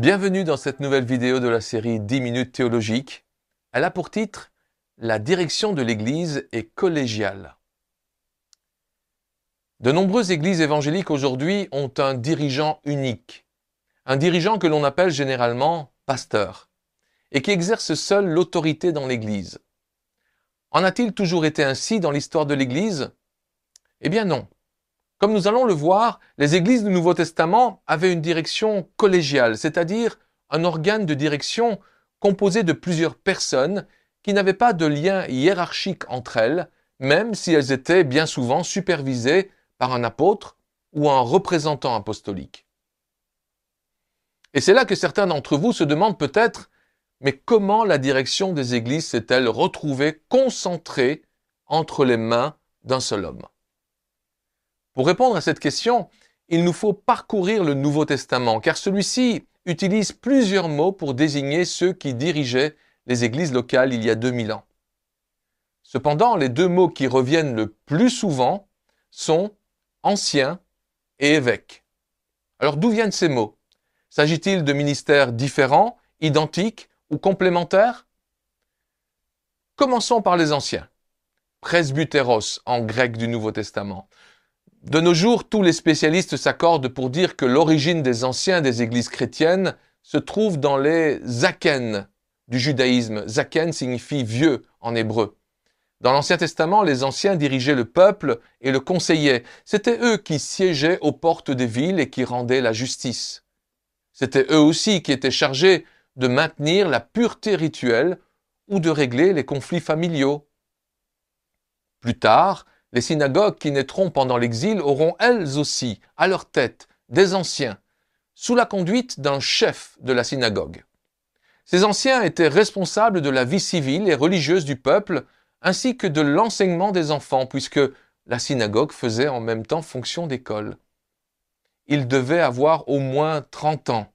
Bienvenue dans cette nouvelle vidéo de la série 10 minutes théologiques. Elle a pour titre La direction de l'Église est collégiale. De nombreuses églises évangéliques aujourd'hui ont un dirigeant unique, un dirigeant que l'on appelle généralement pasteur, et qui exerce seul l'autorité dans l'Église. En a-t-il toujours été ainsi dans l'histoire de l'Église? Eh bien non. Comme nous allons le voir, les églises du Nouveau Testament avaient une direction collégiale, c'est-à-dire un organe de direction composé de plusieurs personnes qui n'avaient pas de lien hiérarchique entre elles, même si elles étaient bien souvent supervisées par un apôtre ou un représentant apostolique. Et c'est là que certains d'entre vous se demandent peut-être, mais comment la direction des églises s'est-elle retrouvée concentrée entre les mains d'un seul homme? Pour répondre à cette question, il nous faut parcourir le Nouveau Testament, car celui-ci utilise plusieurs mots pour désigner ceux qui dirigeaient les églises locales il y a 2000 ans. Cependant, les deux mots qui reviennent le plus souvent sont ancien et évêque. Alors d'où viennent ces mots? S'agit-il de ministères différents, identiques ou complémentaires? Commençons par les anciens. Presbyteros en grec du Nouveau Testament. De nos jours, tous les spécialistes s'accordent pour dire que l'origine des anciens des églises chrétiennes se trouve dans les Zaken du judaïsme. Zaken signifie vieux en hébreu. Dans l'Ancien Testament, les anciens dirigeaient le peuple et le conseillaient. C'étaient eux qui siégeaient aux portes des villes et qui rendaient la justice. C'étaient eux aussi qui étaient chargés de maintenir la pureté rituelle ou de régler les conflits familiaux. Plus tard, les synagogues qui naîtront pendant l'exil auront elles aussi, à leur tête, des anciens, sous la conduite d'un chef de la synagogue. Ces anciens étaient responsables de la vie civile et religieuse du peuple, ainsi que de l'enseignement des enfants, puisque la synagogue faisait en même temps fonction d'école. Ils devaient avoir au moins 30 ans,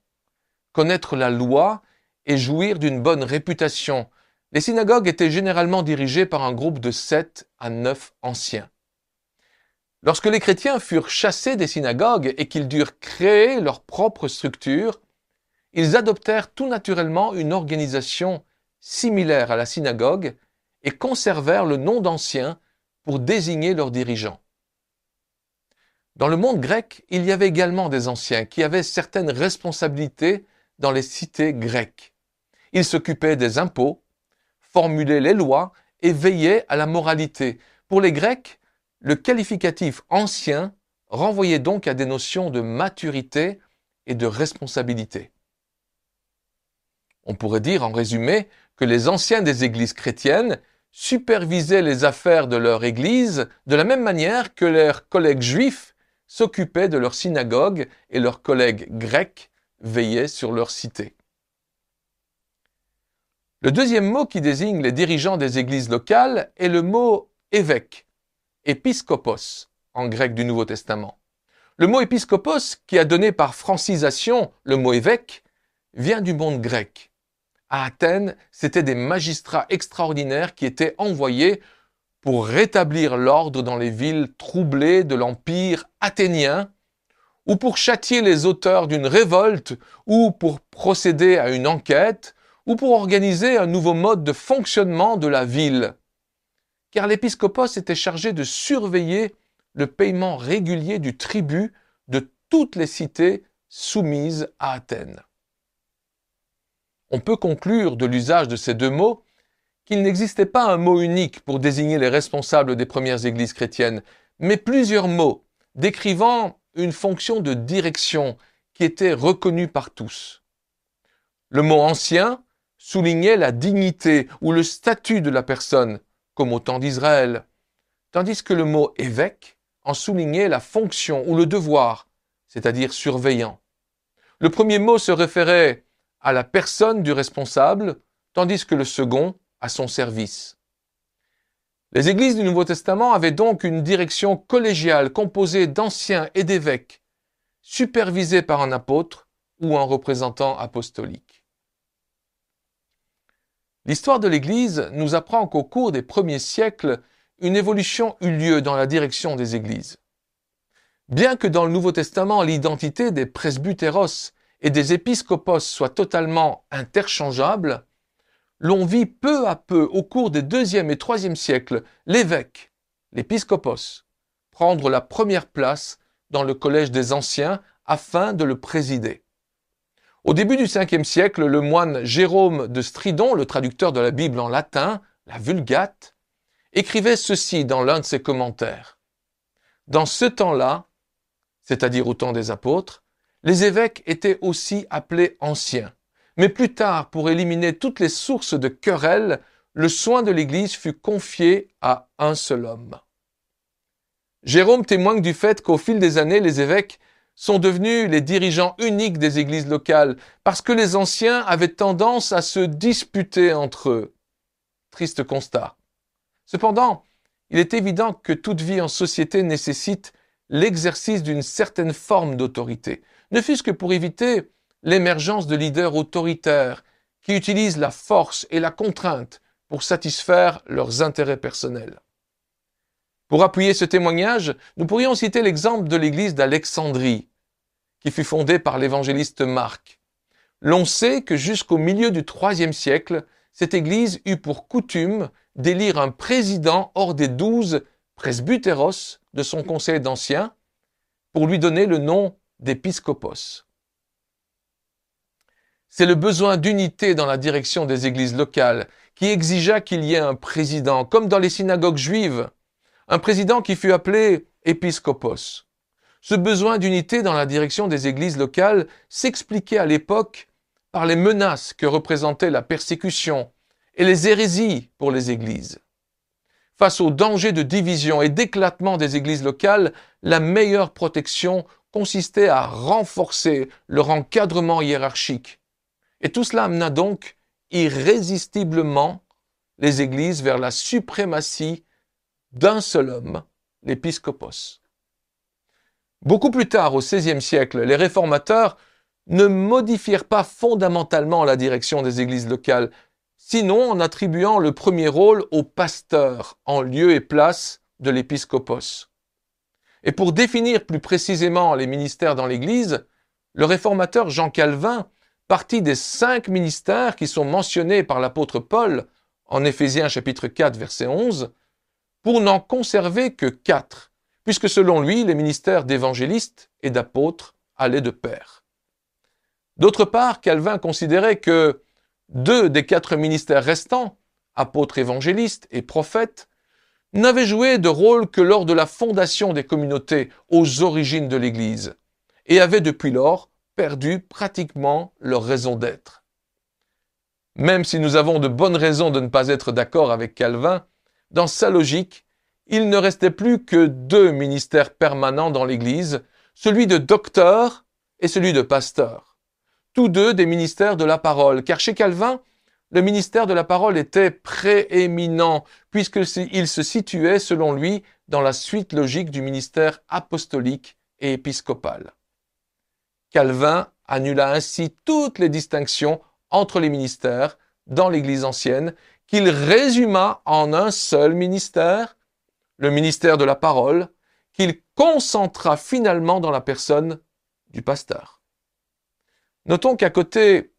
connaître la loi et jouir d'une bonne réputation, les synagogues étaient généralement dirigées par un groupe de sept à neuf anciens. Lorsque les chrétiens furent chassés des synagogues et qu'ils durent créer leur propre structure, ils adoptèrent tout naturellement une organisation similaire à la synagogue et conservèrent le nom d'anciens pour désigner leurs dirigeants. Dans le monde grec, il y avait également des anciens qui avaient certaines responsabilités dans les cités grecques. Ils s'occupaient des impôts, formuler les lois et veiller à la moralité. Pour les Grecs, le qualificatif ancien renvoyait donc à des notions de maturité et de responsabilité. On pourrait dire en résumé que les anciens des églises chrétiennes supervisaient les affaires de leur église de la même manière que leurs collègues juifs s'occupaient de leur synagogue et leurs collègues grecs veillaient sur leur cité. Le deuxième mot qui désigne les dirigeants des églises locales est le mot évêque, épiscopos en grec du Nouveau Testament. Le mot épiscopos, qui a donné par francisation le mot évêque, vient du monde grec. À Athènes, c'étaient des magistrats extraordinaires qui étaient envoyés pour rétablir l'ordre dans les villes troublées de l'empire athénien, ou pour châtier les auteurs d'une révolte, ou pour procéder à une enquête, ou pour organiser un nouveau mode de fonctionnement de la ville. Car l'épiscopos était chargé de surveiller le paiement régulier du tribut de toutes les cités soumises à Athènes. On peut conclure de l'usage de ces deux mots qu'il n'existait pas un mot unique pour désigner les responsables des premières églises chrétiennes, mais plusieurs mots décrivant une fonction de direction qui était reconnue par tous. Le mot ancien soulignait la dignité ou le statut de la personne, comme au temps d'Israël, tandis que le mot évêque en soulignait la fonction ou le devoir, c'est-à-dire surveillant. Le premier mot se référait à la personne du responsable, tandis que le second à son service. Les églises du Nouveau Testament avaient donc une direction collégiale composée d'anciens et d'évêques, supervisée par un apôtre ou un représentant apostolique. L'histoire de l'Église nous apprend qu'au cours des premiers siècles, une évolution eut lieu dans la direction des Églises. Bien que dans le Nouveau Testament, l'identité des presbytéros et des épiscopos soient totalement interchangeables, l'on vit peu à peu au cours des deuxième et troisième siècles l'évêque, l'épiscopos, prendre la première place dans le collège des anciens afin de le présider. Au début du 5 siècle, le moine Jérôme de Stridon, le traducteur de la Bible en latin, la Vulgate, écrivait ceci dans l'un de ses commentaires. Dans ce temps-là, c'est-à-dire au temps des apôtres, les évêques étaient aussi appelés anciens. Mais plus tard, pour éliminer toutes les sources de querelles, le soin de l'Église fut confié à un seul homme. Jérôme témoigne du fait qu'au fil des années, les évêques sont devenus les dirigeants uniques des églises locales, parce que les anciens avaient tendance à se disputer entre eux. Triste constat. Cependant, il est évident que toute vie en société nécessite l'exercice d'une certaine forme d'autorité, ne fût-ce que pour éviter l'émergence de leaders autoritaires qui utilisent la force et la contrainte pour satisfaire leurs intérêts personnels. Pour appuyer ce témoignage, nous pourrions citer l'exemple de l'église d'Alexandrie, qui fut fondée par l'évangéliste Marc. L'on sait que jusqu'au milieu du IIIe siècle, cette église eut pour coutume d'élire un président hors des douze presbytéros de son conseil d'anciens pour lui donner le nom d'épiscopos. C'est le besoin d'unité dans la direction des églises locales qui exigea qu'il y ait un président, comme dans les synagogues juives, un président qui fut appelé épiscopos. Ce besoin d'unité dans la direction des églises locales s'expliquait à l'époque par les menaces que représentaient la persécution et les hérésies pour les églises. Face au danger de division et d'éclatement des églises locales, la meilleure protection consistait à renforcer leur encadrement hiérarchique. Et tout cela amena donc irrésistiblement les églises vers la suprématie d'un seul homme, l'épiscopos. Beaucoup plus tard, au XVIe siècle, les réformateurs ne modifièrent pas fondamentalement la direction des églises locales, sinon en attribuant le premier rôle au pasteur en lieu et place de l'épiscopos. Et pour définir plus précisément les ministères dans l'Église, le réformateur Jean Calvin partit des cinq ministères qui sont mentionnés par l'apôtre Paul en Éphésiens chapitre 4 verset 11, pour n'en conserver que quatre, puisque selon lui, les ministères d'évangéliste et d'apôtre allaient de pair. D'autre part, Calvin considérait que deux des quatre ministères restants, apôtres évangélistes et prophètes, n'avaient joué de rôle que lors de la fondation des communautés aux origines de l'Église, et avaient depuis lors perdu pratiquement leur raison d'être. Même si nous avons de bonnes raisons de ne pas être d'accord avec Calvin, dans sa logique, il ne restait plus que deux ministères permanents dans l'Église, celui de docteur et celui de pasteur. Tous deux des ministères de la parole, car chez Calvin, le ministère de la parole était prééminent, puisqu'il se situait, selon lui, dans la suite logique du ministère apostolique et épiscopal. Calvin annula ainsi toutes les distinctions entre les ministères dans l'Église ancienne, qu'il résuma en un seul ministère, le ministère de la parole, qu'il concentra finalement dans la personne du pasteur. Notons qu'à côté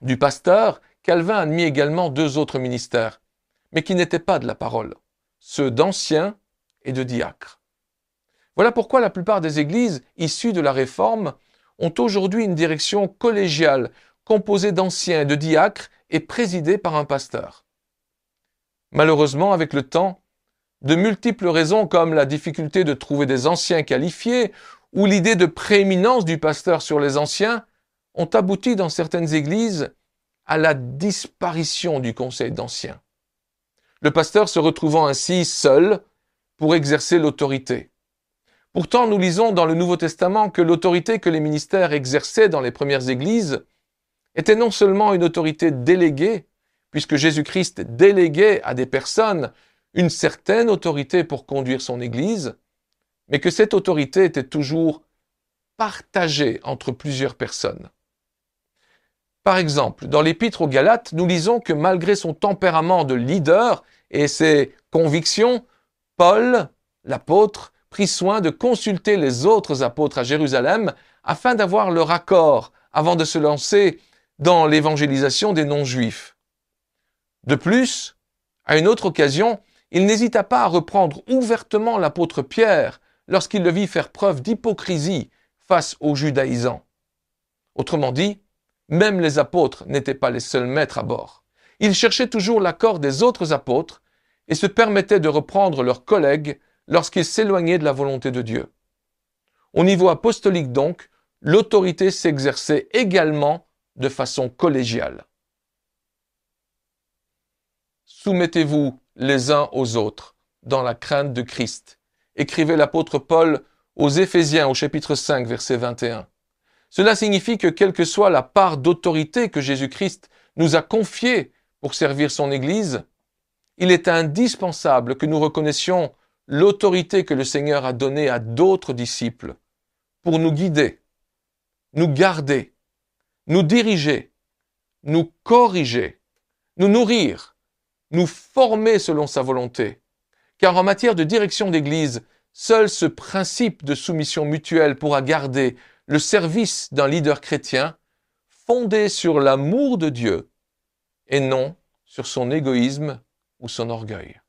du pasteur, Calvin admit également deux autres ministères, mais qui n'étaient pas de la parole, ceux d'anciens et de diacres. Voilà pourquoi la plupart des églises issues de la Réforme ont aujourd'hui une direction collégiale composée d'anciens et de diacres et présidée par un pasteur. Malheureusement, avec le temps, de multiples raisons comme la difficulté de trouver des anciens qualifiés ou l'idée de prééminence du pasteur sur les anciens ont abouti dans certaines églises à la disparition du conseil d'anciens. Le pasteur se retrouvant ainsi seul pour exercer l'autorité. Pourtant, nous lisons dans le Nouveau Testament que l'autorité que les ministères exerçaient dans les premières églises était non seulement une autorité déléguée, puisque Jésus-Christ déléguait à des personnes une certaine autorité pour conduire son Église, mais que cette autorité était toujours partagée entre plusieurs personnes. Par exemple, dans l'Épître aux Galates, nous lisons que malgré son tempérament de leader et ses convictions, Paul, l'apôtre, pris soin de consulter les autres apôtres à Jérusalem afin d'avoir leur accord avant de se lancer dans l'évangélisation des non-juifs. De plus, à une autre occasion, il n'hésita pas à reprendre ouvertement l'apôtre Pierre lorsqu'il le vit faire preuve d'hypocrisie face aux judaïsants. Autrement dit, même les apôtres n'étaient pas les seuls maîtres à bord. Ils cherchaient toujours l'accord des autres apôtres et se permettaient de reprendre leurs collègues lorsqu'ils s'éloignaient de la volonté de Dieu. Au niveau apostolique donc, l'autorité s'exerçait également de façon collégiale. Soumettez-vous les uns aux autres dans la crainte de Christ, écrivait l'apôtre Paul aux Éphésiens au chapitre 5 verset 21. Cela signifie que quelle que soit la part d'autorité que Jésus-Christ nous a confiée pour servir son Église, il est indispensable que nous reconnaissions l'autorité que le Seigneur a donnée à d'autres disciples pour nous guider, nous garder, nous diriger, nous corriger, nous nourrir, nous former selon sa volonté. Car en matière de direction d'Église, seul ce principe de soumission mutuelle pourra garder le service d'un leader chrétien fondé sur l'amour de Dieu et non sur son égoïsme ou son orgueil.